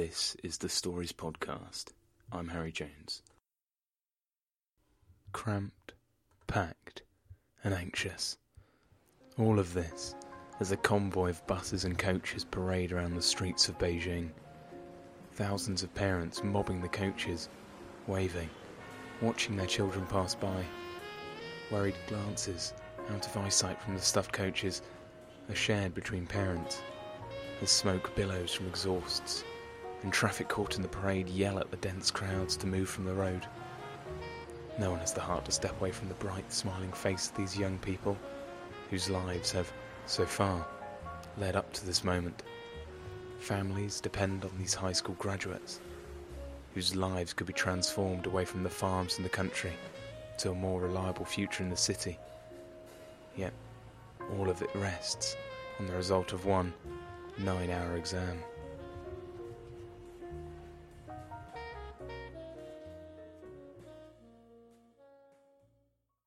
This is the Stories Podcast. I'm Harry Jones. Cramped, packed, and anxious. All of this as a convoy of buses and coaches parade around the streets of Beijing. Thousands of parents mobbing the coaches, waving, watching their children pass by. Worried glances, out of eyesight from the stuffed coaches, are shared between parents as smoke billows from exhausts and traffic caught in the parade yell at the dense crowds to move from the road. No one has the heart to step away from the bright, smiling face of these young people whose lives have, so far, led up to this moment. Families depend on these high school graduates whose lives could be transformed away from the farms in the country to a more reliable future in the city. Yet, all of it rests on the result of one nine hour exam.